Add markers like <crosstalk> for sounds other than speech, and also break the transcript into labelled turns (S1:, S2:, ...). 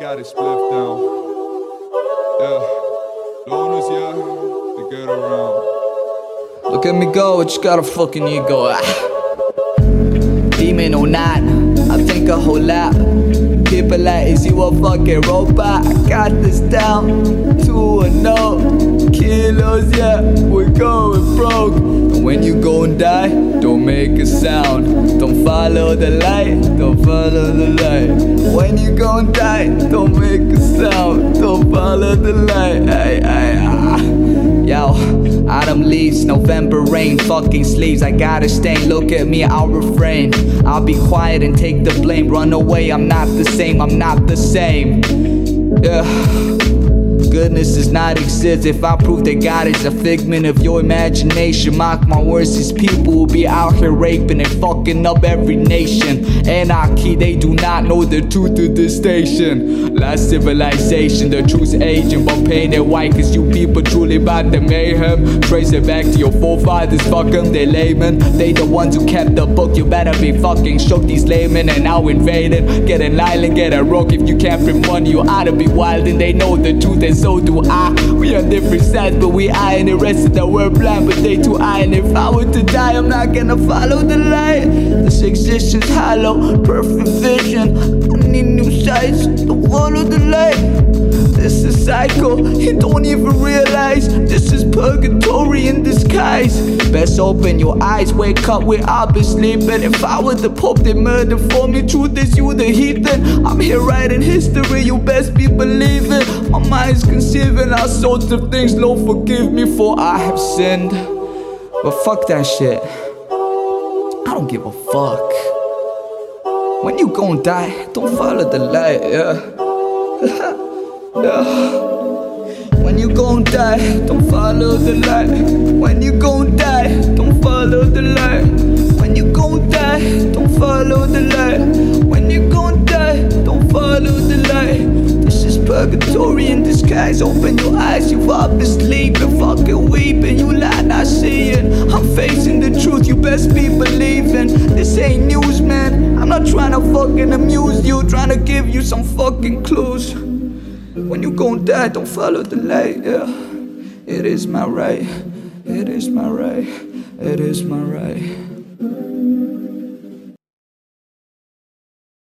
S1: got his spliff down. Yeah, loners, yeah, they get around.
S2: Look at me go, I just got a fucking ego. Ah. Demon or not, I think a whole lot. People like, is you a fucking robot? I got this down to a note. Kilos, yeah, we're going broke. And when you go and die, don't make a sound. Don't follow the light, don't follow the light. When you gon' die, don't make a sound. Don't follow the light. Ay, ay, ah. Yo, autumn leaves, November rain, fucking sleeves. I gotta stain. Look at me, I'll refrain. I'll be quiet and take the blame. Run away, I'm not the same, I'm not the same. Yeah. Goodness does not exist if I prove that God is a figment of your imagination. Mark my words, these people will be out here raping and fucking up every nation. Anarchy, they do not know the truth of this station. Last civilization, the truth's aging, but painted white, cause you people truly about the mayhem. Trace it back to your forefathers, fuck them, they laymen. They the ones who kept the book, you better be fucking shook. These laymen and now invaded. Get an island, get a rock. If you can't print money, you oughta be wild, and they know the truth, and so do I. We are different sides, but we eye, and the rest of the world blind, but they too eye. And if I were to die, I'm not gonna follow the light. This existence hollow, perfect vision. I need new sights to follow the light. This is cycle, you don't even realize this is purgatory in disguise. Best open your eyes, wake up, we all been sleeping. If I were the Pope, they murder for me. Truth is, you the heathen. I'm here writing history, you best be believing. Mind's conceiving all sorts of things. Lord, forgive me for I have sinned. But fuck that shit. I don't give a fuck. When you gon' die, don't follow the light, yeah. <laughs> yeah. When you gon' die, don't follow the light. When you gon' die, purgatory in disguise. Open your eyes, you've all been sleeping, fucking weeping. You lie, not seeing. I'm facing the truth, you best be believing. This ain't news, man. I'm not trying to fucking amuse you, trying to give you some fucking clues. When you gon' die, don't follow the light, yeah. It is my right, it is my right, it is my right.